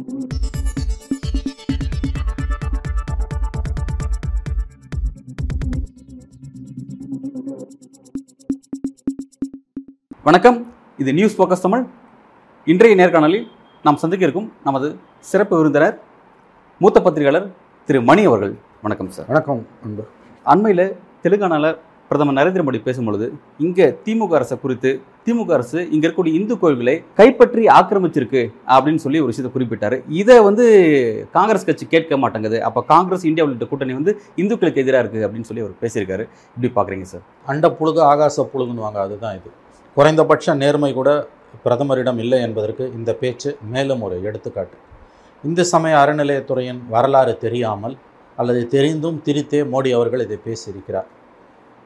வணக்கம். இது news focus Tamil. இன்றைய நேர்காணலில் நாம் சந்திக்க இருக்கும் நமது சிறப்பு விருந்தினர் மூத்த பத்திரிகையாளர் திரு மணி அவர்கள். வணக்கம் சார். வணக்கம் அன்பு. அண்மையில் தெலுங்கானாவில் பிரதமர் நரேந்திர மோடி பேசும்பொழுது இங்கே திமுக அரசை குறித்து திமுக அரசு இங்கே இருக்கக்கூடிய இந்து கோயில்களை கைப்பற்றி ஆக்கிரமிச்சிருக்கு அப்படின்னு சொல்லி ஒரு விஷயத்தை குறிப்பிட்டார். இதை வந்து காங்கிரஸ் கட்சி கேட்க மாட்டேங்குது. அப்போ காங்கிரஸ் இந்தியா உள்ளிட்ட கூட்டணி வந்து இந்துக்களுக்கு எதிராக இருக்குது அப்படின்னு சொல்லி அவர் பேசியிருக்காரு. இப்படி பார்க்குறீங்க சார்? அண்ட புழுகு ஆகாச புழுகுன்னுவாங்க. அதுதான் இது. குறைந்தபட்ச நேர்மை கூட பிரதமரிடம் இல்லை என்பதற்கு இந்த பேச்சு மேலும் ஒரு எடுத்துக்காட்டு. இந்து சமய அறநிலையத்துறையின் வரலாறு தெரியாமல் அல்லது தெரிந்தும் திரித்தே மோடி அவர்கள் இதை பேசியிருக்கிறார்.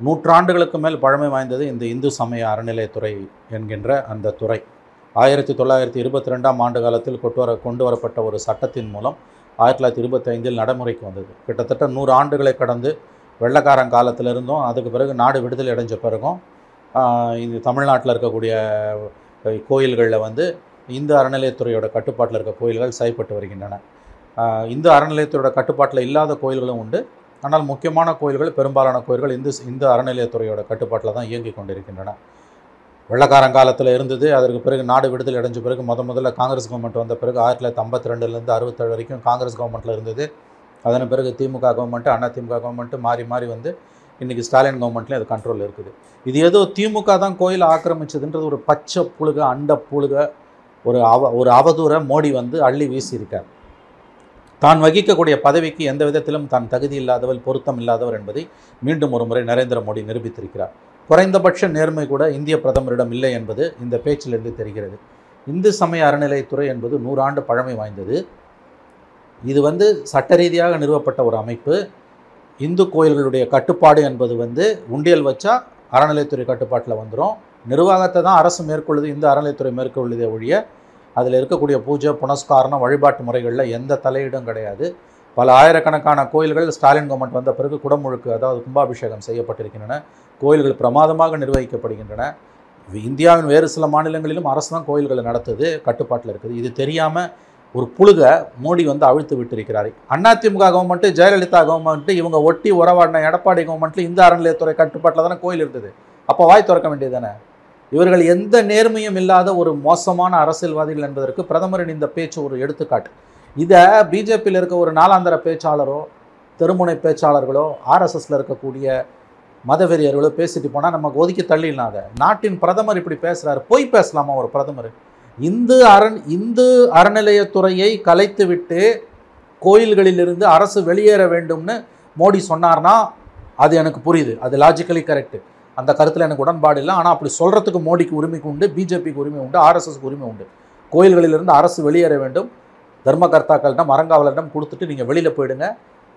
நூற்றாண்டுகளுக்கு மேல் பழமை வாய்ந்தது இந்த இந்து சமய அறநிலையத்துறை என்கின்ற அந்த துறை. ஆயிரத்தி தொள்ளாயிரத்தி இருபத்தி ரெண்டாம் ஆண்டு காலத்தில் கொண்டு வர கொண்டு வரப்பட்ட ஒரு சட்டத்தின் மூலம் ஆயிரத்தி தொள்ளாயிரத்தி இருபத்தைந்தில் நடைமுறைக்கு வந்தது. கிட்டத்தட்ட நூறு ஆண்டுகளை கடந்து வெள்ளக்காரன் காலத்திலிருந்தும் அதுக்கு பிறகு நாடு விடுதலை அடைஞ்ச பிறகும் இந்த தமிழ்நாட்டில் இருக்கக்கூடிய கோயில்களில் வந்து இந்து அறநிலையத்துறையோட கட்டுப்பாட்டில் இருக்க கோயில்கள் செயல்பட்டு வருகின்றன. இந்து அறநிலையத்துறையோட கட்டுப்பாட்டில் இல்லாத கோயில்களும் உண்டு. ஆனால் முக்கியமான கோயில்கள் பெரும்பாலான கோயில்கள் இந்து இந்து அறநிலையத்துறையோட கட்டுப்பாட்டில் தான் இயங்கி கொண்டிருக்கின்றன. வெள்ளக்காரங்காலத்தில் இருந்தது அதற்கு பிறகு நாடு விடுதலை அடைஞ்ச பிறகு முத முதல்ல காங்கிரஸ் கவர்மெண்ட் வந்த பிறகு ஆயிரத்தி தொள்ளாயிரத்தி ஐம்பத்தி ரெண்டுலேருந்து அறுபத்தேழு வரைக்கும் காங்கிரஸ் கவர்மெண்ட்டில் இருந்தது. அதன் பிறகு திமுக கவர்மெண்ட்டு அண்ணா திமுக கவர்மெண்ட்டு மாறி மாறி வந்து இன்றைக்கி ஸ்டாலின் கவர்மெண்ட்லேயும் அது கண்ட்ரோல் இருக்குது. இது ஏதோ திமுக தான் கோயில் ஆக்கிரமிச்சதுன்றது ஒரு பச்சை புழுக அண்ட புழுக ஒரு அவ ஒரு அவதூறை மோடி வந்து அள்ளி வீசியிருக்கார். தான் வகிக்கக்கூடிய பதவிக்கு எந்த விதத்திலும் தான் தகுதி இல்லாதவர் பொருத்தம் இல்லாதவர் என்பதை மீண்டும் ஒரு முறை நரேந்திர மோடி நிரூபித்திருக்கிறார். குறைந்தபட்ச நேர்மை கூட இந்திய பிரதமரிடம் இல்லை என்பது இந்த பேச்சிலிருந்து தெரிகிறது. இந்து சமய அறநிலையத்துறை என்பது நூறாண்டு பழமை வாய்ந்தது. இது வந்து சட்ட ரீதியாக நிறுவப்பட்ட ஒரு அமைப்பு. இந்து கோயில்களுடைய கட்டுப்பாடு என்பது வந்து உண்டியல் வச்சா அறநிலையத்துறை கட்டுப்பாட்டில் வந்துடும் நிர்வாகத்தை தான் அரசு மேற்கொள்ளுது இந்த அறநிலையத்துறை மேற்கொள்ளுதே ஒழிய அதில் இருக்கக்கூடிய பூஜை புனஸ்காரணம் வழிபாட்டு முறைகளில் எந்த தலையீடும் கிடையாது. பல ஆயிரக்கணக்கான கோயில்கள் ஸ்டாலின் கவர்மெண்ட் வந்த பிறகு குடமுழுக்கு அதாவது கும்பாபிஷேகம் செய்யப்பட்டிருக்கின்றன. கோயில்கள் பிரமாதமாக நிர்வகிக்கப்படுகின்றன. இந்தியாவின் வேறு சில மாநிலங்களிலும் அரசு தான் கோயில்களை நடத்துது கட்டுப்பாட்டில் இருக்குது. இது தெரியாமல் ஒரு புழுக மோடி வந்து அழுத்து விட்டிருக்கிறார். அதிமுக கவர்மெண்ட்டு ஜெயலலிதா கவர்மெண்ட்டு இவங்க ஒட்டி உறவாடின எடப்பாடி கவர்மெண்ட்டில் இந்த அறநிலையத்துறை கட்டுப்பாட்டில் தானே கோயில் இருந்தது. அப்போ வாய் திறக்க வேண்டியது தானே? இவர்கள் எந்த நேர்மையும் இல்லாத ஒரு மோசமான அரசியல்வாதிகள் என்பதற்கு பிரதமரின் இந்த பேச்சு ஒரு எடுத்துக்காட்டு. இதை பிஜேபியில் இருக்க ஒரு நாளாந்தர பேச்சாளரோ தெருமுனை பேச்சாளர்களோ ஆர்எஸ்எஸில் இருக்கக்கூடிய மதவெறியர்களோ பேசிட்டு போனால் நமக்கு ஒதுக்கி தள்ளிடலாம் அதை. நாட்டின் பிரதமர் இப்படி பேசுகிறாரு போய் பேசலாமா ஒரு பிரதமர்? இந்து அரண் இந்து அறநிலையத்துறையை கலைத்துவிட்டு கோயில்களிலிருந்து அரசு வெளியேற வேண்டும்னு மோடி சொன்னார்னா அது எனக்கு புரியுது. அது லாஜிக்கலி கரெக்டு அந்த கருத்தில் எனக்கு உடன்பாடு இல்லை. ஆனால் அப்படி சொல்கிறதுக்கு மோடிக்கு உரிமைக்கு உண்டு பிஜேபிக்கு உரிமை உண்டு ஆர்எஸ்எஸ்க்கு உரிமை உண்டு. கோயில்களிலிருந்து அரசு வெளியேற வேண்டும். தர்மகர்த்தாக்களிடம் அறங்காவலரிடம் கொடுத்துட்டு நீங்கள் வெளியில் போயிடுங்க.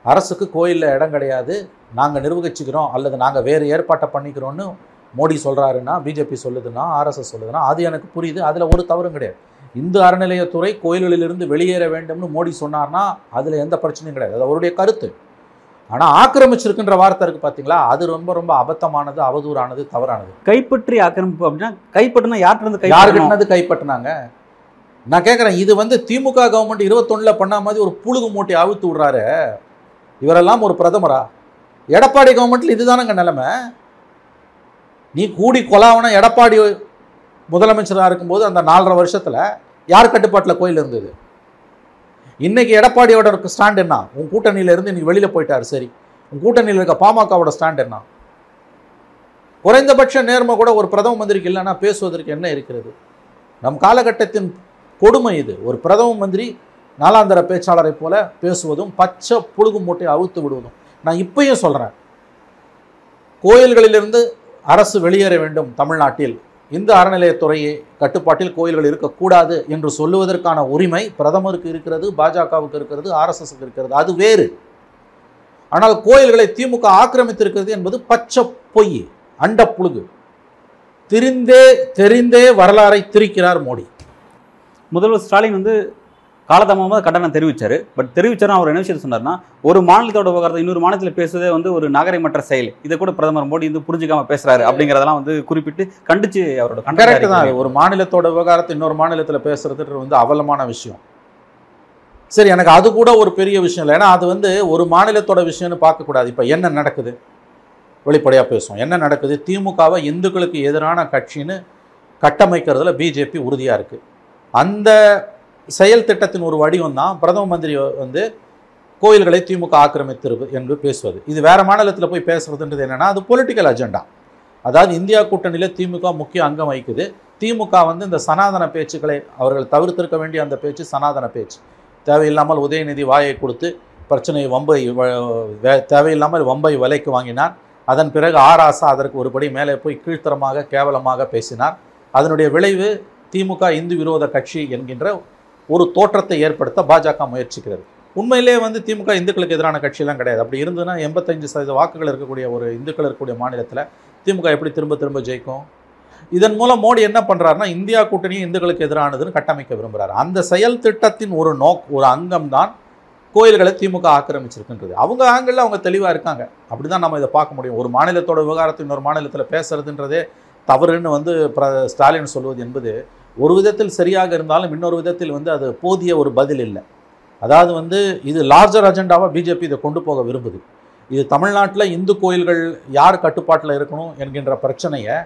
அரசுக்கு கோயிலில் இடம் கிடையாது. நாங்கள் நிர்வகிச்சுக்கிறோம் அல்லது நாங்கள் வேறு ஏற்பாட்டை பண்ணிக்கிறோன்னு மோடி சொல்கிறாருன்னா பிஜேபி சொல்லுதுன்னா ஆர்எஸ்எஸ் சொல்லுதுன்னா அது எனக்கு புரியுது. அதில் ஒரு தவறும் கிடையாது. இந்து அறநிலையத்துறை கோயில்களிலிருந்து வெளியேற வேண்டும்னு மோடி சொன்னார்னா அதில் எந்த பிரச்சனையும் கிடையாது. அது அவருடைய கருத்து. ஆனால் ஆக்கிரமிச்சிருக்குன்ற வார்த்தை இருக்குது பார்த்தீங்களா அது ரொம்ப ரொம்ப அபத்தமானது அவதூறானது தவறானது. கைப்பற்றி ஆக்கிரமிப்பு அப்படின்னா கைப்பற்றினா யார்கிட்ட இருந்து யார் கைப்பற்றணும் கிட்டனது கைப்பற்றினாங்க? நான் கேட்குறேன் இது வந்து திமுக கவர்மெண்ட் இருபத்தொன்னில் பண்ண மாதிரி ஒரு புழுகு மூட்டை அழுத்து விடுறாரு. இவரெல்லாம் ஒரு பிரதமரா? எடப்பாடி கவர்மெண்ட்ல இதுதானங்க நிலைமை. நீ கூடி கொலாவன எடப்பாடி முதலமைச்சராக இருக்கும்போது அந்த நாலரை வருஷத்தில் யார் கட்டுப்பாட்டில் கோயில் இருந்தது? இன்றைக்கி எடப்பாடியோட இருக்க ஸ்டாண்ட் என்ன? உன் கூட்டணியில இருந்து இன்றைக்கி வெளியில் போயிட்டாரு சரி. உன் கூட்டணியில் இருக்க பாமகவோட ஸ்டாண்ட் என்ன? குறைந்தபட்ச நேர்மை கூட ஒரு பிரதம மந்திரிக்கு இல்லைன்னா பேசுவதற்கு என்ன இருக்கிறது? நம் காலகட்டத்தின் கொடுமை இது. ஒரு பிரதம மந்திரி நாலாந்தர பேச்சாளரை போல பேசுவதும் பச்சை புழுகு மூட்டை அவுத்து விடுவதும். நான் இப்பயும் சொல்கிறேன் கோயில்களிலிருந்து அரசு வெளியேற வேண்டும் தமிழ்நாட்டில். இந்த அறநிலையத்துறையை கட்டுப்பாட்டில் கோயில்கள் இருக்கக்கூடாது என்று சொல்லுவதற்கான உரிமை பிரதமருக்கு இருக்கிறது பாஜகவுக்கு இருக்கிறது ஆர்எஸ்எஸ்க்கு இருக்கிறது. அது வேறு. ஆனால் கோயில்களை திமுக ஆக்கிரமித்திருக்கிறது என்பது பச்சை பொய் அண்ட புழுகு. தெரிந்தே தெரிந்தே வரலாறை திரிக்கிறார் மோடி. முதல்வர் ஸ்டாலின் வந்து காலதாமமாக கண்டனம் தெரிவிச்சார். பட் தெரிவிச்சாரும் அவர் என்ன விஷயம் சொன்னார்னா ஒரு மாநிலத்தோட விவகாரத்தை இன்னொரு மாநிலத்தில் பேசுவதே வந்து ஒரு நாகரிகமற்ற செயல். இதை கூட பிரதமர் மோடி வந்து புரிஞ்சுக்காம பேசுறாரு அப்படிங்கிறதெல்லாம் வந்து குறிப்பிட்டு கண்டிச்சு அவரோட கரெக்ட் தான். ஒரு மாநிலத்தோட விவகாரத்தை இன்னொரு மாநிலத்தில் பேசுறது வந்து அவலமான விஷயம். சரி எனக்கு அது கூட ஒரு பெரிய விஷயம் இல்லை. ஏன்னா அது வந்து ஒரு மாநிலத்தோட விஷயம்னு பார்க்கக்கூடாது. இப்போ என்ன நடக்குது? வெளிப்படையாக பேசுவோம். என்ன நடக்குது? திமுகவை இந்துக்களுக்கு எதிரான கட்சின்னு கட்டமைக்கிறதுல பிஜேபி உறுதியாக இருக்குது அந்த செயல் திட்டத்தின் ஒரு வடிவம் தான் பிரதம மந்திரி வந்து கோயில்களை திமுக ஆக்கிரமித்திருப்பு என்று பேசுவது. இது வேறு மாநிலத்தில் போய் பேசுகிறதுன்றது என்னென்னா அது பொலிட்டிக்கல் அஜெண்டா அதாவது இந்தியா கூட்டணியில் திமுக முக்கிய அங்கம் வகிக்குது. திமுக வந்து இந்த சனாதன பேச்சுக்களை அவர்கள் தவிர்த்திருக்க வேண்டிய அந்த பேச்சு சனாதன பேச்சு. தேவையில்லாமல் உதயநிதி வாயை கொடுத்து பிரச்சனையை வம்பை வ- வே- தேவையில்லாமல் வம்பை விலைக்கு வாங்கினார். அதன் பிறகு ஆராசா அதற்கு ஒருபடி மேலே போய் கீழ்த்தரமாக கேவலமாக பேசினார். அதனுடைய விளைவு திமுக இந்து விரோத கட்சி என்கின்ற ஒரு தோற்றத்தை ஏற்படுத்த பாஜக முயற்சிக்கிறது. உண்மையிலே வந்து திமுக இந்துக்களுக்கு எதிரான கட்சியெல்லாம் கிடையாது. அப்படி இருந்ததுன்னா எண்பத்தஞ்சு சதவீத வாக்குகள் இருக்கக்கூடிய ஒரு இந்துக்கள் இருக்கக்கூடிய மாநிலத்தில் திமுக எப்படி திரும்ப திரும்ப ஜெயிக்கும்? இதன் மூலம் மோடி என்ன பண்ணுறாருன்னா இந்தியா கூட்டணி இந்துக்களுக்கு எதிரானதுன்னு கட்டமைக்க விரும்புகிறார் அந்த செயல் திட்டத்தின் ஒரு நோக் ஒரு அங்கம் தான் கோயில்களை திமுக ஆக்கிரமிச்சிருக்குன்றது. அவங்க ஆங்கிளில் அவங்க தெளிவாக இருக்காங்க. அப்படி தான் நம்ம இதை பார்க்க முடியும். ஒரு மாநிலத்தோட விவகாரத்தை இன்னொரு மாநிலத்தில் பேசுறதுன்றதே தவறுன்னு வந்து பிர- ஸ்டாலின் சொல்வது என்பது ஒரு விதத்தில் சரியாக இருந்தாலும் இன்னொரு விதத்தில் வந்து அது போதிய ஒரு பதில் இல்லை. அதாவது வந்து இது லார்ஜர் அஜெண்டாவாக பிஜேபி இதை கொண்டு போக விரும்புது. இது தமிழ்நாட்டில் இந்து கோயில்கள் யார் கட்டுப்பாட்டில் இருக்கணும் என்கின்ற பிரச்சனையை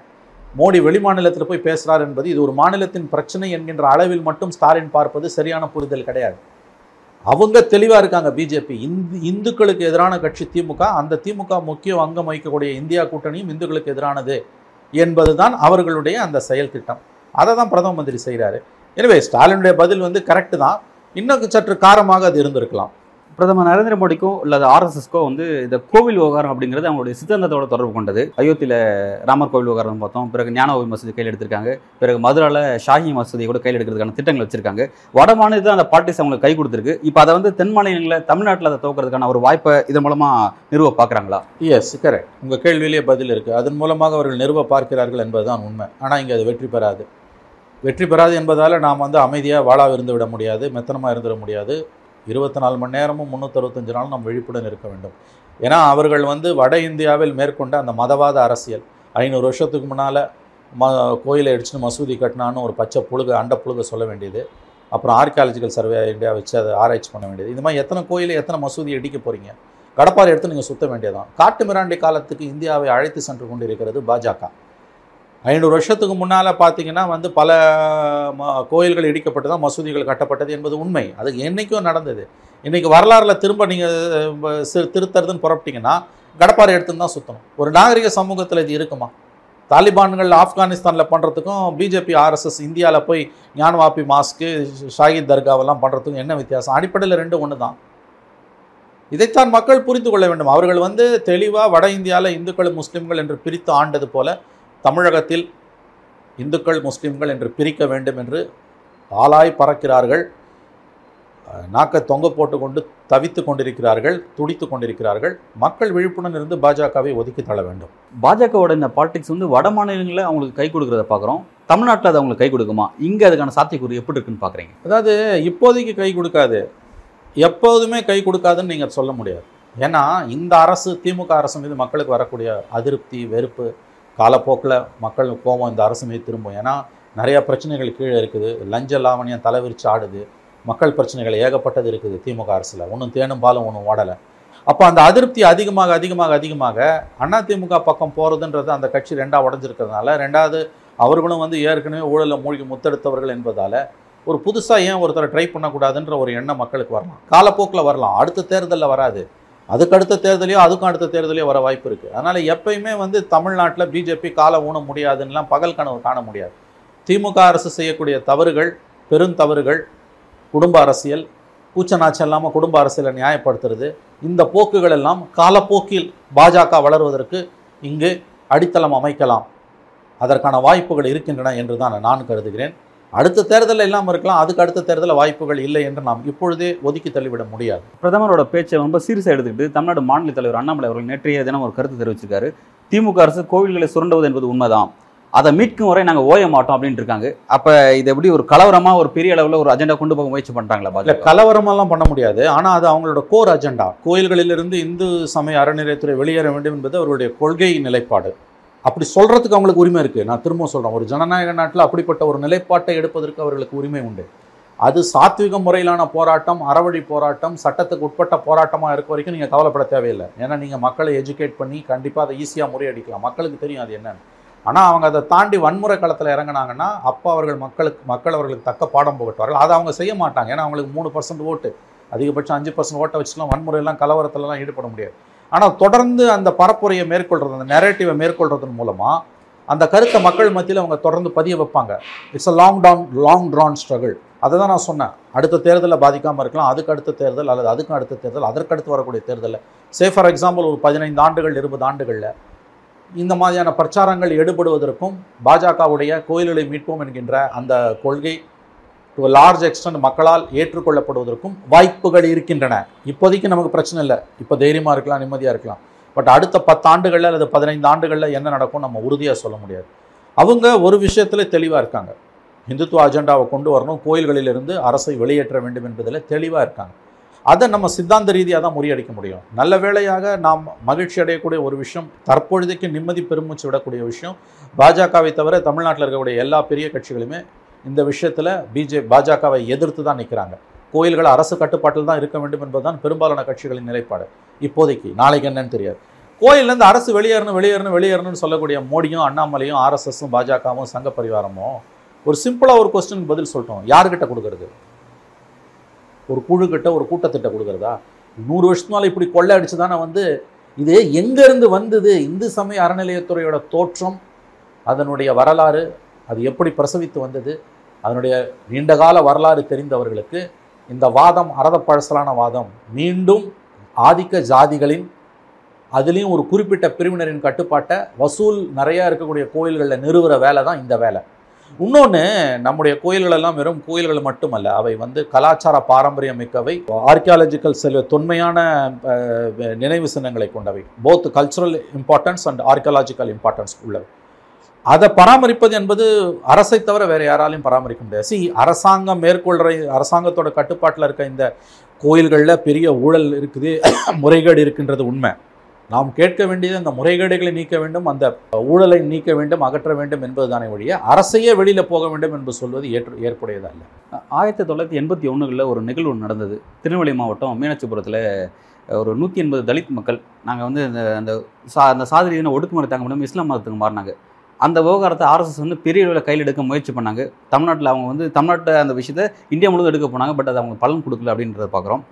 மோடி வெளிமாநிலத்தில் போய் பேசுகிறார் என்பது இது ஒரு மாநிலத்தின் பிரச்சனை என்கின்ற அளவில் மட்டும் ஸ்டாலின் பார்ப்பது சரியான புரிதல் கிடையாது. அவங்க தெளிவாக இருக்காங்க பிஜேபி இந்து இந்துக்களுக்கு எதிரான கட்சி திமுக அந்த திமுக முக்கிய அங்கம் வகிக்கக்கூடிய இந்தியா கூட்டணியும் இந்துக்களுக்கு எதிரானது என்பதுதான் அவர்களுடைய அந்த செயல் திட்டம். அதை தான் பிரதம மந்திரி செய்கிறாரு எனவே ஸ்டாலினுடைய பதில் வந்து கரெக்டு தான். இன்னும் சற்று காரமாக அது இருந்திருக்கலாம். பிரதமர் நரேந்திர மோடிக்கும் இல்ல ஆர்எஸ்எஸ்க்கோ வந்து இந்த கோவில் விவகாரம் அப்படிங்கிறது அவங்களுடைய சித்தாந்தத்தோட தொடர்பு கொண்டது. அயோத்தியில ராமர் கோவில் விவகாரம் பார்த்தோம். பிறகு ஞானோவி மசூதி கையில் எடுத்திருக்காங்க. பிறகு மதுரால ஷாஹி மசூதி கூட கையில் எடுக்கிறதுக்கான திட்டங்கள் வச்சிருக்காங்க. வட மாநிலத்தில் அந்த பார்ட்டிஸ் அவங்களுக்கு கை கொடுத்துருக்கு. இப்போ அதை வந்து தென் மாநிலங்களில் தமிழ்நாட்டில் அதை துவக்கிறதுக்கான ஒரு வாய்ப்பை இதன் மூலமா நிறுவ பார்க்குறாங்களா? எஸ் கரெக்ட் உங்கள் கேள்வியிலேயே பதில் இருக்குது அதன் மூலமாக அவர்கள் நிறுவ பார்க்கிறார்கள் என்பதுதான் உண்மை. ஆனால் இங்கே அது வெற்றி பெறாது. வெற்றி பெறாது என்பதால் நாம் வந்து அமைதியாக வாழாக இருந்து விட முடியாது மெத்தனமாக இருந்துட முடியாது. இருபத்தி நாலு மணி நேரமும் முந்நூற்றறுபத்தஞ்சு நாளும் நாம் விழிப்புடன் இருக்க வேண்டும். ஏன்னா அவர்கள் வந்து வட இந்தியாவில் மேற்கொண்ட அந்த மதவாத அரசியல் ஐநூறு வருஷத்துக்கு முன்னால் ம கோயிலை அடிச்சுன்னு மசூதி கட்டினான்னு ஒரு பச்சை புழுக அண்ட புழுக சொல்ல வேண்டியது. அப்புறம் ஆர்கியாலஜிக்கல் சர்வே இந்தியா வச்சு அதை ஆராய்ச்சி பண்ண வேண்டியது. இந்த மாதிரி எத்தனை கோயிலை எத்தனை மசூதி இடிக்க போகிறீங்க கடப்பாறை எடுத்து நீங்கள் சுத்த வேண்டியதான் காட்டு மிராண்டி காலத்துக்கு இந்தியாவை அழைத்து சென்று கொண்டிருக்கிறது பாஜக. ஐநூறு வருஷத்துக்கு முன்னால் பார்த்தீங்கன்னா வந்து பல ம- கோயில்கள் இடிக்கப்பட்டு தான் மசூதிகள் கட்டப்பட்டது என்பது உண்மை. அது என்றைக்கும் நடந்தது. இன்றைக்கி வரலாறில் திரும்ப நீங்கள் திருத்தறதுன்னு புறப்பட்டிங்கன்னா கடப்பாறை எடுத்துன்னு தான் சுற்றணும் ஒரு நாகரிக சமூகத்தில் இது இருக்குமா? தாலிபான்கள் ஆப்கானிஸ்தானில் பண்ணுறதுக்கும் பிஜேபி ஆர்எஸ்எஸ் இந்தியாவில் போய் ஞானவாப்பி மாஸ்க்கு ஷாஹித் தர்காவெல்லாம் பண்ணுறதுக்கும் என்ன வித்தியாசம்? அடிப்படையில் ரெண்டு ஒன்று தான். இதைத்தான் மக்கள் புரிந்து கொள்ள வேண்டும். அவர்கள் வந்து தெளிவாக வட இந்தியாவில் இந்துக்கள் முஸ்லீம்கள் என்று பிரித்து ஆண்டது போல தமிழகத்தில் இந்துக்கள் முஸ்லிம்கள் என்று பிரிக்க வேண்டும் என்று ஆளாய் பறக்கிறார்கள். நாக்கை தொங்க போட்டுக்கொண்டு தவித்து கொண்டிருக்கிறார்கள் துடித்து கொண்டிருக்கிறார்கள். மக்கள் விழிப்புடன் இருந்து பாஜகவை ஒதுக்கி தள்ள வேண்டும். பாஜகவோட இந்த பாலிடிக்ஸ் வந்து வட மாநிலங்களில் அவங்களுக்கு கை கொடுக்கறத பார்க்குறோம். தமிழ்நாட்டில் அது அவங்களுக்கு கை கொடுக்குமா? இங்கே அதுக்கான சாத்தியக்கூறு எப்படி இருக்குன்னு பார்க்குறீங்க? அதாவது இப்போதைக்கு கை கொடுக்காது. எப்போதுமே கை கொடுக்காதுன்னு நீங்கள் சொல்ல முடியாது. ஏன்னா இந்த அரசு திமுக அரசு மீது மக்களுக்கு வரக்கூடிய அதிருப்தி வெறுப்பு காலப்போக்கில் மக்கள் கோபம் இந்த அரசு மீது திரும்பும். ஏன்னா நிறைய பிரச்சனைகள் கீழே இருக்குது. லஞ்ச லாவணியம் தலைவிரிச்சு ஆடுது. மக்கள் பிரச்சனைகள் ஏகப்பட்டது இருக்குது திமுக அரசில். ஒன்றும் தேனும் பாலும் ஒன்றும் ஓடலை. அப்போ அந்த அதிருப்தி அதிகமாக அதிகமாக அதிகமாக அண்ணா திமுக பக்கம் போகிறதுன்றது அந்த கட்சி ரெண்டாக உடஞ்சிருக்கிறதுனால ரெண்டாவது அவர்களும் வந்து ஏற்கனவே ஊழலில் மூழ்கி முத்தெடுத்தவர்கள் என்பதால் ஒரு புதுசாக ஏன் ஒருத்தரை ட்ரை பண்ணக்கூடாதுன்ற ஒரு எண்ணம் மக்களுக்கு வரலாம். காலப்போக்கில் வரலாம். அடுத்த தேர்தலில் வராது. அதுக்கு அடுத்த தேர்தலையோ அதுக்கும் அடுத்த தேர்தலையோ வர வாய்ப்பு இருக்குது அதனால் எப்பயுமே வந்து தமிழ்நாட்டில் பிஜேபி காலை ஊன முடியாதுன்னெலாம் பகல் கனவு காண முடியாது. திமுக அரசு செய்யக்கூடிய தவறுகள் பெருந்தவறுகள் குடும்ப அரசியல் கூச்சநாச்சம் இல்லாமல் குடும்ப அரசியலை நியாயப்படுத்துறது இந்த போக்குகள் எல்லாம் காலப்போக்கில் பாஜக வளர்வதற்கு இங்கு அடித்தளம் அமைக்கலாம். அதற்கான வாய்ப்புகள் இருக்கின்றன என்று தான் நான் கருதுகிறேன். அடுத்த தேர்தலில் இல்லாமல் இருக்கலாம். அதுக்கு அடுத்த தேர்தலில் வாய்ப்புகள் இல்லை என்று நாம் இப்பொழுதே ஒதுக்கி தள்ளிவிட முடியாது. பிரதமரோட பேச்சை ரொம்ப சீரியஸாக எடுத்துக்கிட்டு தமிழ்நாடு மாநில தலைவர் அண்ணாமலை அவர்கள் நேற்றைய தினம் ஒரு கருத்து தெரிவிச்சிருக்காரு. திமுக அரசு கோவில்களை சுரண்டுவது என்பது உண்மைதான். அதை மீட்கும் வரை நாங்கள் ஓய மாட்டோம் அப்படின்ட்டு இருக்காங்க. அப்போ இது எப்படி ஒரு கலவரமா ஒரு பெரிய அளவில் ஒரு அஜெண்டா கொண்டு போக முயற்சி பண்றாங்களா இல்லை கலவரமெல்லாம் பண்ண முடியாது. ஆனால் அது அவங்களோட கோர் அஜெண்டா கோயில்களிலிருந்து இந்து சமய அறநிலையத்துறை வெளியேற வேண்டும் என்பது அவருடைய கொள்கை நிலைப்பாடு. அப்படி சொல்கிறதுக்கு அவங்களுக்கு உரிமை இருக்குது நான் திரும்ப சொல்கிறேன் ஒரு ஜனநாயக நாட்டில் அப்படிப்பட்ட ஒரு நிலைப்பாட்டை எடுப்பதற்கு அவர்களுக்கு உரிமை உண்டு. அது சாத்விக முறையிலான போராட்டம் அறவழி போராட்டம் சட்டத்துக்கு உட்பட்ட போராட்டமாக இருக்க வரைக்கும் நீங்கள் கவலைப்பட தேவையில்லை. ஏன்னா நீங்கள் மக்களை எஜுகேட் பண்ணி கண்டிப்பாக அதை ஈஸியாக முறியடிக்கலாம். மக்களுக்கு தெரியும் அது என்னன்னு. ஆனால் அவங்க அதை தாண்டி வன்முறை களத்தில் இறங்குனாங்கன்னா அப்போ அவர்கள் மக்களுக்கு மக்கள் அவர்களுக்கு தக்க பாடம் புகட்டுவார்கள். அதை அவங்க செய்ய மாட்டாங்க. ஏன்னா அவங்களுக்கு மூணு பர்சன்ட் ஓட்டு. அதிகபட்சம் அஞ்சு பர்சன்ட் ஓட்டை வச்சுலாம் வன்முறையெல்லாம் கலவரத்துலலாம் ஈடுபட முடியாது. ஆனால் தொடர்ந்து அந்த பரப்புரையை மேற்கொள்றது அந்த நெரேட்டிவை மேற்கொள்றதன் மூலமாக அந்த கருத்தை மக்கள் மத்தியில் அவங்க தொடர்ந்து பதிய வைப்பாங்க. It's a long down long drawn struggle அதை தான் நான் சொன்னேன். அடுத்த தேர்தலில் பாதிக்காமல் இருக்கலாம். அதுக்கு அடுத்த தேர்தல் அல்லது அதுக்கும் அடுத்த தேர்தல் அதற்கடுத்து வரக்கூடிய தேர்தலில். சே ஃபார் எக்ஸாம்பிள் ஒரு பதினைந்து ஆண்டுகள் இருபது ஆண்டுகளில் இந்த மாதிரியான பிரச்சாரங்கள் எடுபடுவதற்கும் பாஜகவுடைய கோயில்களை மீட்போம் என்கின்ற அந்த கொள்கை டு லார்ஜ் எக்ஸ்டென்ட் மக்களால் ஏற்றுக்கொள்ளப்படுவதற்கும் வாய்ப்புகள் இருக்கின்றன. இப்போதைக்கு நமக்கு பிரச்சனை இல்லை. இப்போ தைரியமாக இருக்கலாம் நிம்மதியாக இருக்கலாம். பட் அடுத்த பத்து ஆண்டுகளில் அல்லது பதினைந்து ஆண்டுகளில் என்ன நடக்கும் நம்ம உறுதியாக சொல்ல முடியாது. அவங்க ஒரு விஷயத்தில் தெளிவாக இருக்காங்க. இந்துத்துவ அஜெண்டாவை கொண்டு வரணும். கோயில்களிலிருந்து அரசை வெளியேற்ற வேண்டும் என்பதில் தெளிவாக இருக்காங்க. அதை நம்ம சித்தாந்த ரீதியாக தான் முறியடிக்க முடியும். நல்ல வேளையாக நாம் மகிழ்ச்சி அடையக்கூடிய ஒரு விஷயம் தற்பொழுதைக்கு நிம்மதி பெருமூச்சு விடக்கூடிய விஷயம் பாஜகவை தவிர தமிழ்நாட்டில் இருக்கக்கூடிய எல்லா பெரிய கட்சிகளுமே இந்த விஷயத்தில் பிஜே பாஜகவை எதிர்த்து தான் நிற்கிறாங்க கோயில்கள் அரசு கட்டுப்பாட்டில் தான் இருக்க வேண்டும் என்பதுதான் பெரும்பாலான கட்சிகளின் நிலைப்பாடு. இப்போதைக்கு நாளைக்கு என்னன்னு தெரியாது. கோயிலேருந்து அரசு வெளியேறணும் வெளியேறணும் வெளியேறணும்னு சொல்லக்கூடிய மோடியும் அண்ணாமலையும் ஆர்எஸ்எஸும் பாஜகவும் சங்க பரிவாரமும் ஒரு சிம்பிளாக ஒரு கொஸ்டின் பதில் சொல்லிட்டோம். யாருக்கிட்ட கொடுக்கறது? ஒரு குழுக்கிட்ட ஒரு கூட்டத்திட்ட கொடுக்குறதா? நூறு வருஷத்துனால இப்படி கொள்ளை அடிச்சு தானே வந்து இது எங்கேருந்து வந்தது? இந்து சமய அறநிலையத்துறையோட தோற்றம் அதனுடைய வரலாறு அது எப்படி பிரசவித்து வந்தது? அதனுடைய நீண்டகால வரலாறு தெரிந்தவர்களுக்கு இந்த வாதம் அறத பழசலான வாதம் மீண்டும் ஆதிக்க ஜாதிகளின் அதுலேயும் ஒரு குறிப்பிட்ட பிரிவினரின் கட்டுப்பாட்டை வசூல் நிறையா இருக்கக்கூடிய கோயில்களில் நிறுவுற வேலை தான் இந்த வேலை. இன்னொன்று நம்முடைய கோயில்கள் எல்லாம் வெறும் கோயில்கள் மட்டுமல்ல அவை வந்து கலாச்சார பாரம்பரியம் மிக்கவை ஆர்கியாலஜிக்கல் செல்வ தொன்மையான நினைவு சின்னங்களை கொண்டவை. Both cultural importance and archaeological importance உள்ளவை. அதை பராமரிப்பது என்பது அரசை தவிர வேறு யாராலையும் பராமரிக்க முடியாது. சி அரசாங்கம் மேற்கொள்கிற அரசாங்கத்தோட கட்டுப்பாட்டில் இருக்க இந்த கோயில்களில் பெரிய ஊழல் இருக்குது முறைகேடு இருக்கின்றது உண்மை. நாம் கேட்க வேண்டியது அந்த முறைகேடுகளை நீக்க வேண்டும் அந்த ஊழலை நீக்க வேண்டும் அகற்ற வேண்டும் என்பதுதானே ஒழிய அரசையே வெளியில் போக வேண்டும் என்று சொல்வது ஏற்று ஏற்புடையதல்ல. ஆயிரத்தி தொள்ளாயிரத்தி எண்பத்தி ஒன்றுகளில் ஒரு நிகழ்வு நடந்தது. திருநெல்வேலி மாவட்டம் மீனாட்சிபுரத்தில் ஒரு நூற்றி எண்பது தலித் மக்கள் நாங்கள் வந்து அந்த அந்த சா அந்த சாதி ரீதியான ஒடுக்குமுறை தாங்க முடியாமல் இஸ்லாம் மதத்துக்கு மாறினாங்க. அந்த விவகாரத்தை ஆர்எஸ்எஸ் வந்து பெரிய அளவில் கையில் எடுக்க முயற்சி பண்ணாங்க. தமிழ்நாட்டில் அவங்க வந்து தமிழ்நாட்டை அந்த விஷயத்தை இந்தியா முழுவதும் எடுக்க போனாங்க பட் அது அவங்க பலன் கொடுக்கல அப்படின்றத பார்க்குறோம்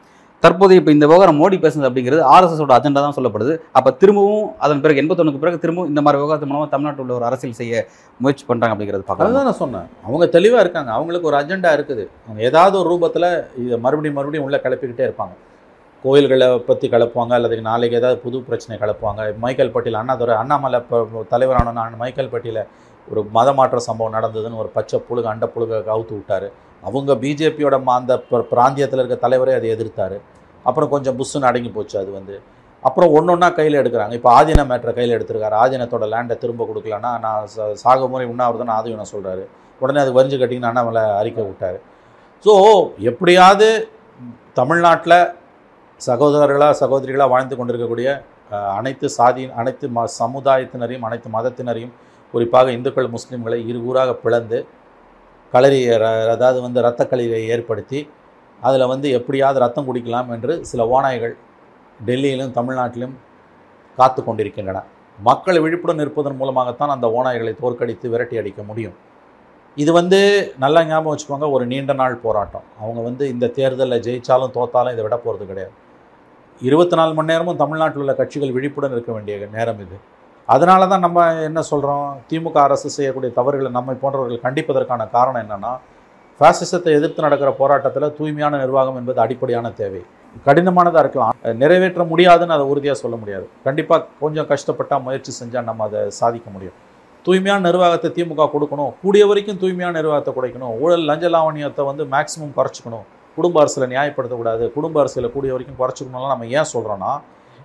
தற்போது இப்போ இந்த விவகாரம் மோடி பேசுனது அப்படிங்கிறது ஆர்எஸ்எஸோட அஜெண்டா தான் சொல்லப்படுது. அப்போ திரும்பவும் அதன் பிறகு எண்பத்தொன்னுக்கு பிறகு திரும்பவும் இந்த மாதிரி விவகாரத்து மூலமாக தமிழ்நாட்டில் உள்ள ஒரு அரசியல் செய்ய முயற்சி பண்ணுறாங்க அப்படிங்கிறது பார்க்கலாம் தான் நான் சொன்னேன். அவங்க தெளிவாக இருக்காங்க. அவங்களுக்கு ஒரு அஜெண்டா இருக்குது. அவங்க ஏதாவது ஒரு ரூபத்தில் இதை மறுபடியும் மறுபடியும் உள்ளே கிளப்பிக்கிட்டே இருப்பாங்க. கோயில்களை பற்றி கலப்புவாங்க அல்லது நாளைக்கு ஏதாவது புது பிரச்சனை கலப்புவாங்க. மைக்கேல் பட்டியல் அண்ணாதுரை அண்ணாமலை இப்போ தலைவரான மைக்கேல் பட்டியல ஒரு மத மாற்ற சம்பவம் நடந்ததுன்னு ஒரு பச்சை புழுக அண்ட புழுக கவுத்து விட்டார். அவங்க பிஜேபியோட அந்த பிராந்தியத்தில் இருக்க தலைவரே அதை எதிர்த்தார். அப்புறம் கொஞ்சம் புஷ்ஷுன்னு அடங்கி போச்சு அது வந்து. அப்புறம் ஒன்று ஒன்றா கையில் எடுக்கிறாங்க. இப்போ ஆதீன மேட்ரை கையில் எடுத்திருக்காரு. ஆதீனத்தோட லேண்டை திரும்ப கொடுக்கலன்னா நான் ச- சாக முறை உண்ணாவிரதம் ஆதீனம் சொல்கிறாரு உடனே அது வரிஞ்சு கட்டிங்கன்னு அண்ணாமலை அறிக்கை விட்டார். ஸோ எப்படியாவது தமிழ்நாட்டில் சகோதரர்களாக சகோதரிகளாக வாழ்ந்து கொண்டிருக்கக்கூடிய அனைத்து சாதி அனைத்து ம சமுதாயத்தினரையும் அனைத்து மதத்தினரையும் குறிப்பாக இந்துக்கள் முஸ்லீம்களை இரு ஊராக பிளந்து களரி ர- அதாவது வந்து இரத்த களரியை ஏற்படுத்தி அதில் வந்து எப்படியாவது ரத்தம் குடிக்கலாம் என்று சில ஓநாய்கள் டெல்லியிலும் தமிழ்நாட்டிலும் காத்து கொண்டிருக்கின்றன. மக்கள் விழிப்புடன் இருப்பதன் மூலமாகத்தான் அந்த ஓநாய்களை தோற்கடித்து விரட்டி அடிக்க முடியும். இது வந்து நல்லா ஞாபகம் வச்சுக்கோங்க ஒரு நீண்ட நாள் போராட்டம். அவங்க வந்து இந்த தேர்தலில் ஜெயித்தாலும் தோத்தாலும் இதை விட போகிறது கிடையாது. இருபத்தி நாலு மணி நேரமும் தமிழ்நாட்டில் உள்ள கட்சிகள் விழிப்புடன் இருக்க வேண்டிய நேரம் இது. அதனால தான் நம்ம என்ன சொல்கிறோம் திமுக அரசு செய்யக்கூடிய தவறுகளை நம்மை போன்றவர்கள் கண்டிப்பதற்கான காரணம் என்னென்னா ஃபேசிசத்தை எதிர்த்து நடக்கிற போராட்டத்தில் தூய்மையான நிர்வாகம் என்பது அடிப்படையான தேவை. கடினமானதாக இருக்கலாம். நிறைவேற்ற முடியாதுன்னு அதை உறுதியாக சொல்ல முடியாது. கண்டிப்பாக கொஞ்சம் கஷ்டப்பட்டால் முயற்சி செஞ்சால் நம்ம அதை சாதிக்க முடியும். தூய்மையான நிர்வாகத்தை திமுக கொடுக்கணும். கூடிய வரைக்கும் தூய்மையான நிர்வாகத்தை குறைக்கணும். ஊழல் லஞ்ச லாவணியத்தை வந்து மேக்ஸிமம் குறைச்சிக்கணும். குடும்ப அரசியலை நியாயப்படுத்தக்கூடாது குடும்ப அரசியலை கூடிய வரைக்கும் குறைச்சிக்கணும்லாம் நம்ம ஏன் சொல்கிறோன்னா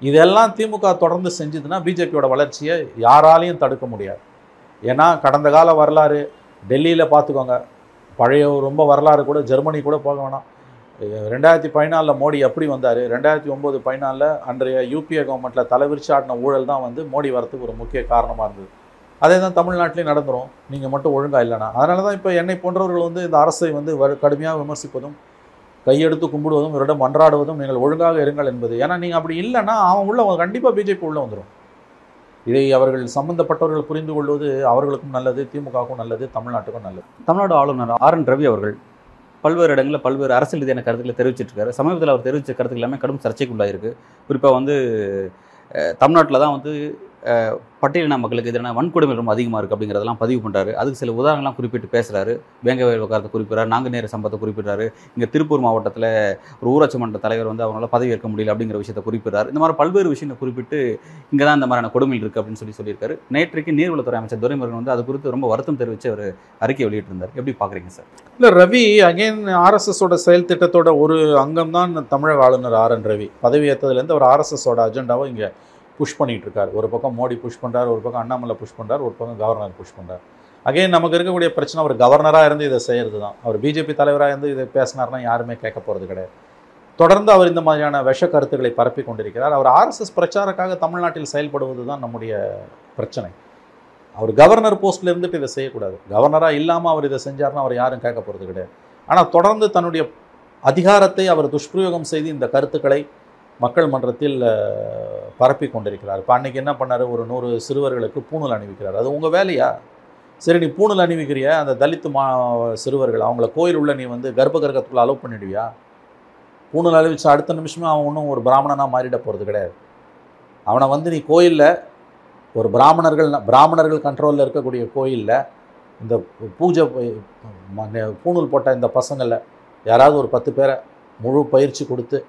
இதெல்லாம் திமுக தொடர்ந்து செஞ்சதுன்னா பிஜேபியோட வளர்ச்சியை யாராலையும் தடுக்க முடியாது. ஏன்னா கடந்த கால வரலாறு டெல்லியில் பார்த்துக்கோங்க பழைய ரொம்ப வரலாறு கூட ஜெர்மனி கூட போக வேணாம். ரெண்டாயிரத்தி பதினாலில் மோடி எப்படி வந்தார்? ரெண்டாயிரத்தி ஒம்பது பதினாலில் அன்றைய யூபிஏ கவர்மெண்ட்டில் தலைவிரிச்சு ஆடின ஊழல் தான் வந்து மோடி வரத்துக்கு ஒரு முக்கிய காரணமாக இருந்தது. அதே தான் தமிழ்நாட்டிலையும் நடந்துடும் நீங்கள் மட்டும் ஒழுங்காக இல்லைனா அதனால தான் இப்போ என்னை போன்றவர்கள் வந்து இந்த அரசை வந்து கடுமையாக விமர்சிப்பதும் கையெடுத்து கும்பிடுவதும் இவரிடம் மன்றாடுவதும் நீங்கள் ஒழுங்காக இருங்கள் என்பது. ஏன்னா நீங்கள் அப்படி இல்லைன்னா அவன் உள்ள கண்டிப்பாக பிஜேபி உள்ளே வந்துடும் இதை அவர்கள் சம்பந்தப்பட்டவர்கள் புரிந்து கொள்வது அவர்களுக்கும் நல்லது திமுகவுக்கும் நல்லது தமிழ்நாட்டுக்கும் நல்லது. தமிழ்நாடு ஆளுநர் ஆர் என் ரவி அவர்கள் பல்வேறு இடங்களில் பல்வேறு அரசியல் ரீதியான கருத்துக்களை தெரிவிச்சிட்டுருக்காரு சமீபத்தில் அவர் தெரிவித்த கருத்துக்கள் எல்லாமே கடும் சர்ச்சைக்குள்ளாயிருக்கு. குறிப்பாக வந்து தமிழ்நாட்டில் தான் வந்து பட்டியலின மக்களுக்கு எதிரான வன்கொடுமை ரொம்ப அதிகமாக இருக்குது அப்படிங்கிறதெல்லாம் பதிவு பண்ணுறாரு அதுக்கு சில உதாரணங்கள்லாம் குறிப்பிட்டு பேசுகிறாரு வேங்க வயல் விவகாரத்தை குறிப்பிட்றாரு. நாங்குநேர சம்பவத்தை குறிப்பிட்றாரு. இங்கே திருப்பூர் மாவட்டத்தில் ஒரு ஊராட்சி மன்ற தலைவர் வந்து அவங்களால பதவி ஏற்க முடியல அப்படிங்கிற விஷயத்தை குறிப்பிட்றாரு. இந்த மாதிரி பல்வேறு விஷயங்களை குறிப்பிட்டு இங்கே தான் இந்த மாதிரியான கொடுமைகள் இருக்குது அப்படின்னு சொல்லி சொல்லியிருக்காரு. நேற்றைக்கு நீர்வளத்துறை அமைச்சர் துரைமுருகன் வந்து அது குறித்து ரொம்ப வருத்தம் தெரிவித்து அவர் அறிக்கை வெளியிட்டிருந்தார். எப்படி பார்க்குறீங்க சார்? இல்லை ரவி அகைன் ஆர்எஸ்எஸோட செயல் திட்டத்தோட ஒரு அங்கம் தான் தமிழக ஆளுநர் ஆர் என் ரவி. பதவி ஏற்றதுலேருந்து அவர் ஆர்எஸ்எஸோட அஜெண்டாவை இங்கே புஷ் பண்ணிகிட்டு இருக்கார் ஒரு பக்கம் மோடி புஷ் பண்ணுறாரு ஒரு பக்கம் அண்ணாமலை புஷ் பண்ணுறாரு ஒரு பக்கம் கவர்னர் புஷ் பண்ணுறார் அகைன் நமக்கு இருக்கக்கூடிய பிரச்சனை அவர் கவர்னராக இருந்து இதை செய்கிறது தான் அவர் பிஜேபி தலைவராக இருந்து இதை பேசினார்னா யாருமே கேட்க போகிறது கிடையாது. தொடர்ந்து அவர் இந்த மாதிரியான விஷ கருத்துக்களை பரப்பி கொண்டிருக்கிறார். அவர் ஆர்எஸ்எஸ் பிரச்சாரக்காக தமிழ்நாட்டில் செயல்படுவது தான் நம்முடைய பிரச்சனை. அவர் கவர்னர் போஸ்ட்ல இருந்துட்டு இதை செய்யக்கூடாது. கவர்னராக இல்லாமல் அவர் இதை செஞ்சார்னா அவர் யாரும் கேட்க போகிறது கிடையாது. ஆனால் தொடர்ந்து தன்னுடைய அதிகாரத்தை அவர் துஷ்பிரயோகம் செய்து இந்த கருத்துக்களை மக்கள் மன்றத்தில் பரப்பி கொண்டிருக்கிறார். இப்போ அன்னைக்கு என்ன பண்ணார்? ஒரு நூறு சிறுவர்களுக்கு பூணூல் அணிவிக்கிறார். அது உங்கள் வேலையா? சரி நீ பூணூல் அணிவிக்கிறிய? அந்த தலித்து மா சிறுவர்கள் அவங்கள கோயில் உள்ள நீ வந்து கர்ப்ப கிரகத்துக்குள்ள அலோவ் பண்ணிடுவியா? பூணூல் அணிவிச்சு அடுத்த நிமிஷமே அவன் ஒன்றும் ஒரு பிராமணனாக மாறிட போகிறது கிடையாது. அவனை வந்து நீ கோயிலில் ஒரு பிராமணர்கள் பிராமணர்கள் கண்ட்ரோலில் இருக்கக்கூடிய கோயிலில் இந்த பூஜை ம- பூணூல் போட்ட இந்த பசங்களில் யாராவது ஒரு பத்து பேரை முழு பயிற்சி கொடுத்து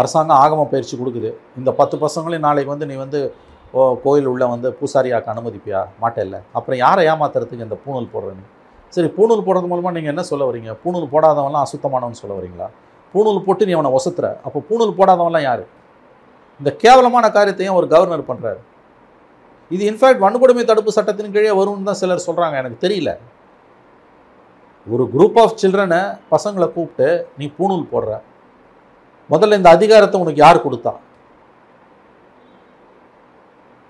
அரசாங்கம் ஆகம பயிற்சி கொடுக்குது. இந்த பத்து பசங்களையும் நாளைக்கு வந்து நீ வந்து ஓ கோயில் உள்ள வந்து பூசாரியாக்க அனுமதிப்பியா? மாட்டேல்ல அப்புறம் யாரை ஏமாத்துறதுக்கு இந்த பூணூல் போடுறேன்னு சரி பூணூல் போடுறது மூலமாக நீங்கள் என்ன சொல்ல வரீங்க? பூணூல் போடாதவன்லாம் அசுத்தமானவன் சொல்ல வரீங்களா? பூணூல் போட்டு நீ அவனை ஒசத்துற. அப்போ பூணூல் போடாதவன்லாம் யார்? இந்த கேவலமான காரியத்தையும் ஒரு கவர்னர் பண்ணுறாரு இது இன்ஃபேக்ட் வன்கொடுமை தடுப்பு சட்டத்தின் கீழே வரும்னு தான் சிலர் சொல்கிறாங்க எனக்கு தெரியல. ஒரு குரூப் ஆஃப் சில்ட்ரனை பசங்களை கூப்பிட்டு நீ பூணூல் போடுற. முதல்ல இந்த அதிகாரத்தை உனக்கு யார் கொடுத்தா?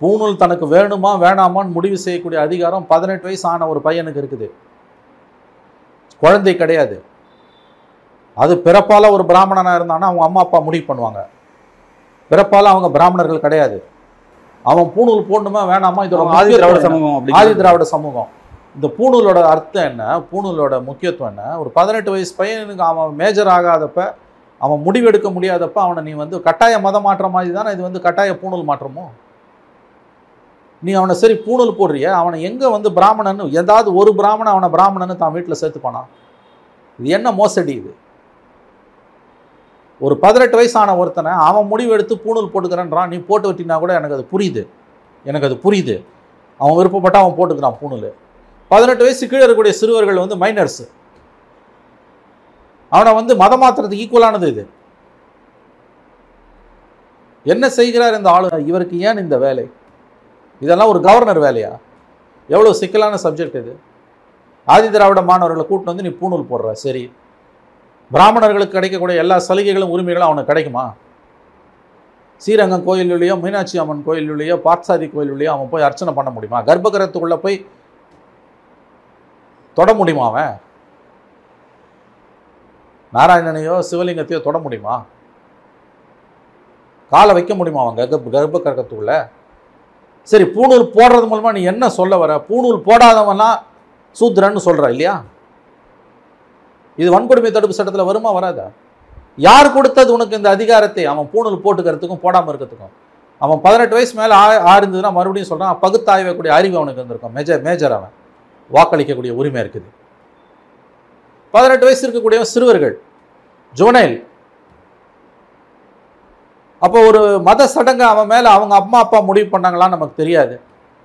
பூணூல் தனக்கு வேணுமா வேணாமான்னு முடிவு செய்யக்கூடிய அதிகாரம் பதினெட்டு வயசு ஆன ஒரு பையனுக்கு இருக்குது. குழந்தை கிடையாது. அது பிறப்பால ஒரு பிராமணனா இருந்தானா அவங்க அம்மா அப்பா முடிவு பண்ணுவாங்க. பிறப்பால அவங்க பிராமணர்கள் கிடையாது. அவன் பூணூல் போடணுமா வேணாமா? இதோட ஆதி திராவிட? சமூகம் ஆதி திராவிட சமூகம். இந்த பூணூலோட அர்த்தம் என்ன? பூணூலோட முக்கியத்துவம் என்ன? ஒரு பதினெட்டு வயசு பையனுக்கு அவன் மேஜர் ஆகாதப்ப அவன் முடிவெடுக்க முடியாதப்ப அவனை நீ வந்து கட்டாய மத மாற்றம் மாதிரி தானே இது வந்து கட்டாய பூணூல் மாற்றமோ? நீ அவனை சரி பூணூல் போடுறிய அவனை எங்கே வந்து பிராமணன் ஏதாவது ஒரு பிராமணன் அவனை பிராமணன்னு தான் வீட்டில் சேர்த்துப்பானா இது என்ன மோசடி இது? ஒரு பதினெட்டு வயசான ஒருத்தனை அவன் முடிவெடுத்து பூணூல் போட்டுக்கிறேன்றான் நீ போட்டு விட்டினா கூட எனக்கு அது புரியுது. எனக்கு அது புரியுது. அவன் விருப்பப்பட்டா அவன் போட்டுக்கிறான் பூணூல். பதினெட்டு வயசு கீழே இருக்கக்கூடிய சிறுவர்கள் வந்து மைனர்ஸு அவனை வந்து மதம் மாத்துறதுக்கு ஈக்குவலானது இது. என்ன செய்கிறார் இந்த ஆளுநர் இவருக்கு ஏன் இந்த வேலை? இதெல்லாம் ஒரு கவர்னர் வேலையா? எவ்வளோ சிக்கலான சப்ஜெக்ட் இது. ஆதி திராவிட மாணவர்களை கூட்டு வந்து நீ பூணூல் போடுற சரி. பிராமணர்களுக்கு கிடைக்கக்கூடிய எல்லா சலுகைகளும் உரிமைகளும் அவனுக்கு கிடைக்குமா? ஸ்ரீரங்கம் கோயிலுள்ளேயோ மீனாட்சி அம்மன் கோயிலுள்ளேயோ பார்த்தசாதி கோயிலுள்ளேயோ அவன் போய் அர்ச்சனை பண்ண முடியுமா? கர்ப்பகிரகத்துக்குள்ளே போய் தொட முடியுமா அவன்? நாராயணனையோ சிவலிங்கத்தையோ தொட முடியுமா? காலை வைக்க முடியுமா அவன் கர்ப்ப கர்ப்ப கிரகத்துக்குள்ள சரி பூணூல் போடுறது மூலமாக நீ என்ன சொல்ல வர? பூணூல் போடாதவன்லாம் சூத்திரன்னு சொல்கிற இல்லையா? இது வன்கொடுமை தடுப்பு சட்டத்தில் வருமா வராதா? யார் கொடுத்தது உனக்கு இந்த அதிகாரத்தை? அவன் பூணூல் போட்டுக்கிறதுக்கும் போடாமல் இருக்கிறதுக்கும். அவன் பதினெட்டு வயசு மேலே ஆ ஆறுந்ததுன்னா மறுபடியும் சொல்கிறான் பகுத்தாய்வக்கூடிய அறிவு அவனுக்கு இருந்திருக்கும் மேஜர் மேஜர் அவன். வாக்களிக்கக்கூடிய உரிமை இருக்குது. பதினெட்டு வயசு இருக்கக்கூடிய சிறுவர்கள். ஜுவனைல் அப்போ ஒரு மத சடங்கு அவன் மேலே அவங்க அம்மா அப்பா முடிவு பண்ணாங்களான்னு நமக்கு தெரியாது.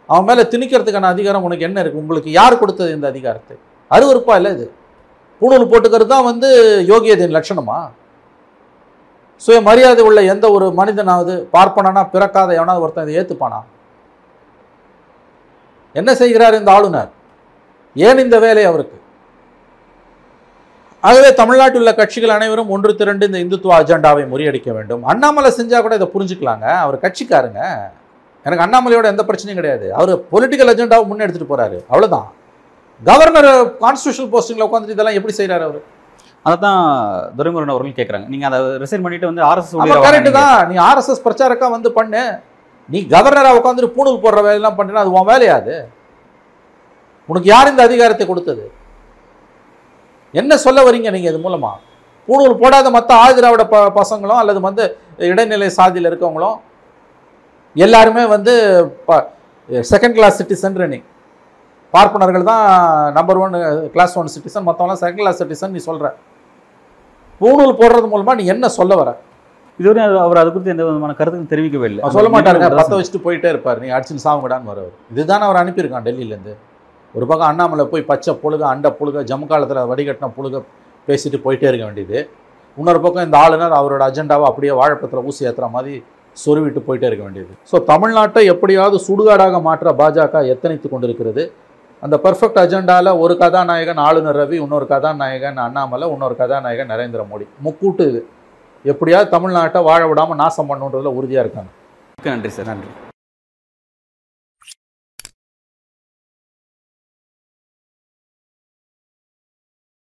அவன் மேலே திணிக்கிறதுக்கான அதிகாரம் உனக்கு என்ன இருக்குது உங்களுக்கு யார் கொடுத்தது இந்த அதிகாரத்தை? அருவறுப்பா இல்லை இது. பூணூல் போட்டுக்கிறது தான் வந்து யோகியதின் லட்சணமா? சுய மரியாதை உள்ள எந்த ஒரு மனிதனாவது பார்ப்பனா பிறக்காத எவனாவது ஒருத்தன் இதை ஏற்றுப்பானா என்ன செய்கிறார் இந்த ஆளுநர்? ஏன் இந்த வேலை அவருக்கு? ஆகவே தமிழ்நாட்டில் உள்ள கட்சிகள் அனைவரும் ஒன்று திரண்டு இந்த இந்துத்துவ அஜெண்டாவை முறியடிக்க வேண்டும். அண்ணாமலை செஞ்சா கூட இதை புரிஞ்சுக்கலாங்க. அவர் கட்சிக்காருங்க. எனக்கு அண்ணாமலையோட எந்த பிரச்சனையும் கிடையாது. அவர் பொலிட்டிக்கல் அஜெண்டாவை முன்னெடுத்துட்டு போறாரு. அவ்வளவுதான். கவர்னர் கான்ஸ்டியூஷனல் போஸ்டிங்ல உட்காந்துட்டு இதெல்லாம் எப்படி செய்றாரு அவர்? அதான் துரைமுருகன் அவர்கள் கேட்குறாங்க நீங்கள் அதை ரிசைன் பண்ணிட்டு வந்து ஆர்எஸ்எஸ் கரெக்ட் தான். நீ ஆர்எஸ்எஸ் பிரச்சாரக்கா வந்து பண்ணு. நீ கவர்னரா உட்காந்துட்டு பூணூல் போடுற வேலையெல்லாம் பண்ணுறேன்னா அது உன் வேலையா அது? உனக்கு யார் இந்த அதிகாரத்தை கொடுத்தது? என்ன சொல்ல வரீங்க நீங்க இது மூலமா? பூணூல் போடாத மற்ற ஆதிராவிட ப பசங்களும் அல்லது வந்து இடைநிலை சாதியில் இருக்கவங்களும் எல்லாருமே வந்து செகண்ட் கிளாஸ் சிட்டிசன் நீ. பார்ப்பனர்கள் தான் number one class one citizen மற்றவங்களாம் செகண்ட் கிளாஸ் சிட்டிசன் நீ சொல்ற. பூணூல் போடுறது மூலமா நீ என்ன சொல்ல வர? இதுவரை அவர் அது குறித்து எந்த விதமான கருத்துக்கும் தெரிவிக்கவே இல்லை. சொல்ல மாட்டாருங்க. பத்த வச்சுட்டு போயிட்டே இருப்பார். நீ அடிச்சுன்னு சாவுங்கடான்னு வரவர் இதுதானே அவர் அனுப்பியிருக்கான் டெல்லியிலேருந்து. ஒரு பக்கம் அண்ணாமலை போய் பச்சை புழுக அண்டை புழுக ஜம்மு காலத்தில் வடிகட்டின புழுக பேசிட்டு போயிட்டே இருக்க வேண்டியது. இன்னொரு பக்கம் இந்த ஆளுநர் அவரோட அஜெண்டாவை அப்படியே வாழைப்பத்தில் ஊசி ஏற்றுற மாதிரி சொருவிட்டு போயிட்டே இருக்க வேண்டியது. ஸோ தமிழ்நாட்டை எப்படியாவது சுடுகாடாக மாற்ற பாஜக எத்தனைத்து கொண்டிருக்கிறது? அந்த பர்ஃபெக்ட் அஜெண்டாவில் ஒரு கதாநாயகன் ஆளுநர் ரவி இன்னொரு கதாநாயகன் அண்ணாமலை இன்னொரு கதாநாயகன் நரேந்திர மோடி. முக்கூட்டு இது. எப்படியாவது தமிழ்நாட்டை வாழ விடாமல் நாசம் பண்ணுன்றதுல உறுதியாக இருக்காங்க. நன்றி சார் நன்றி.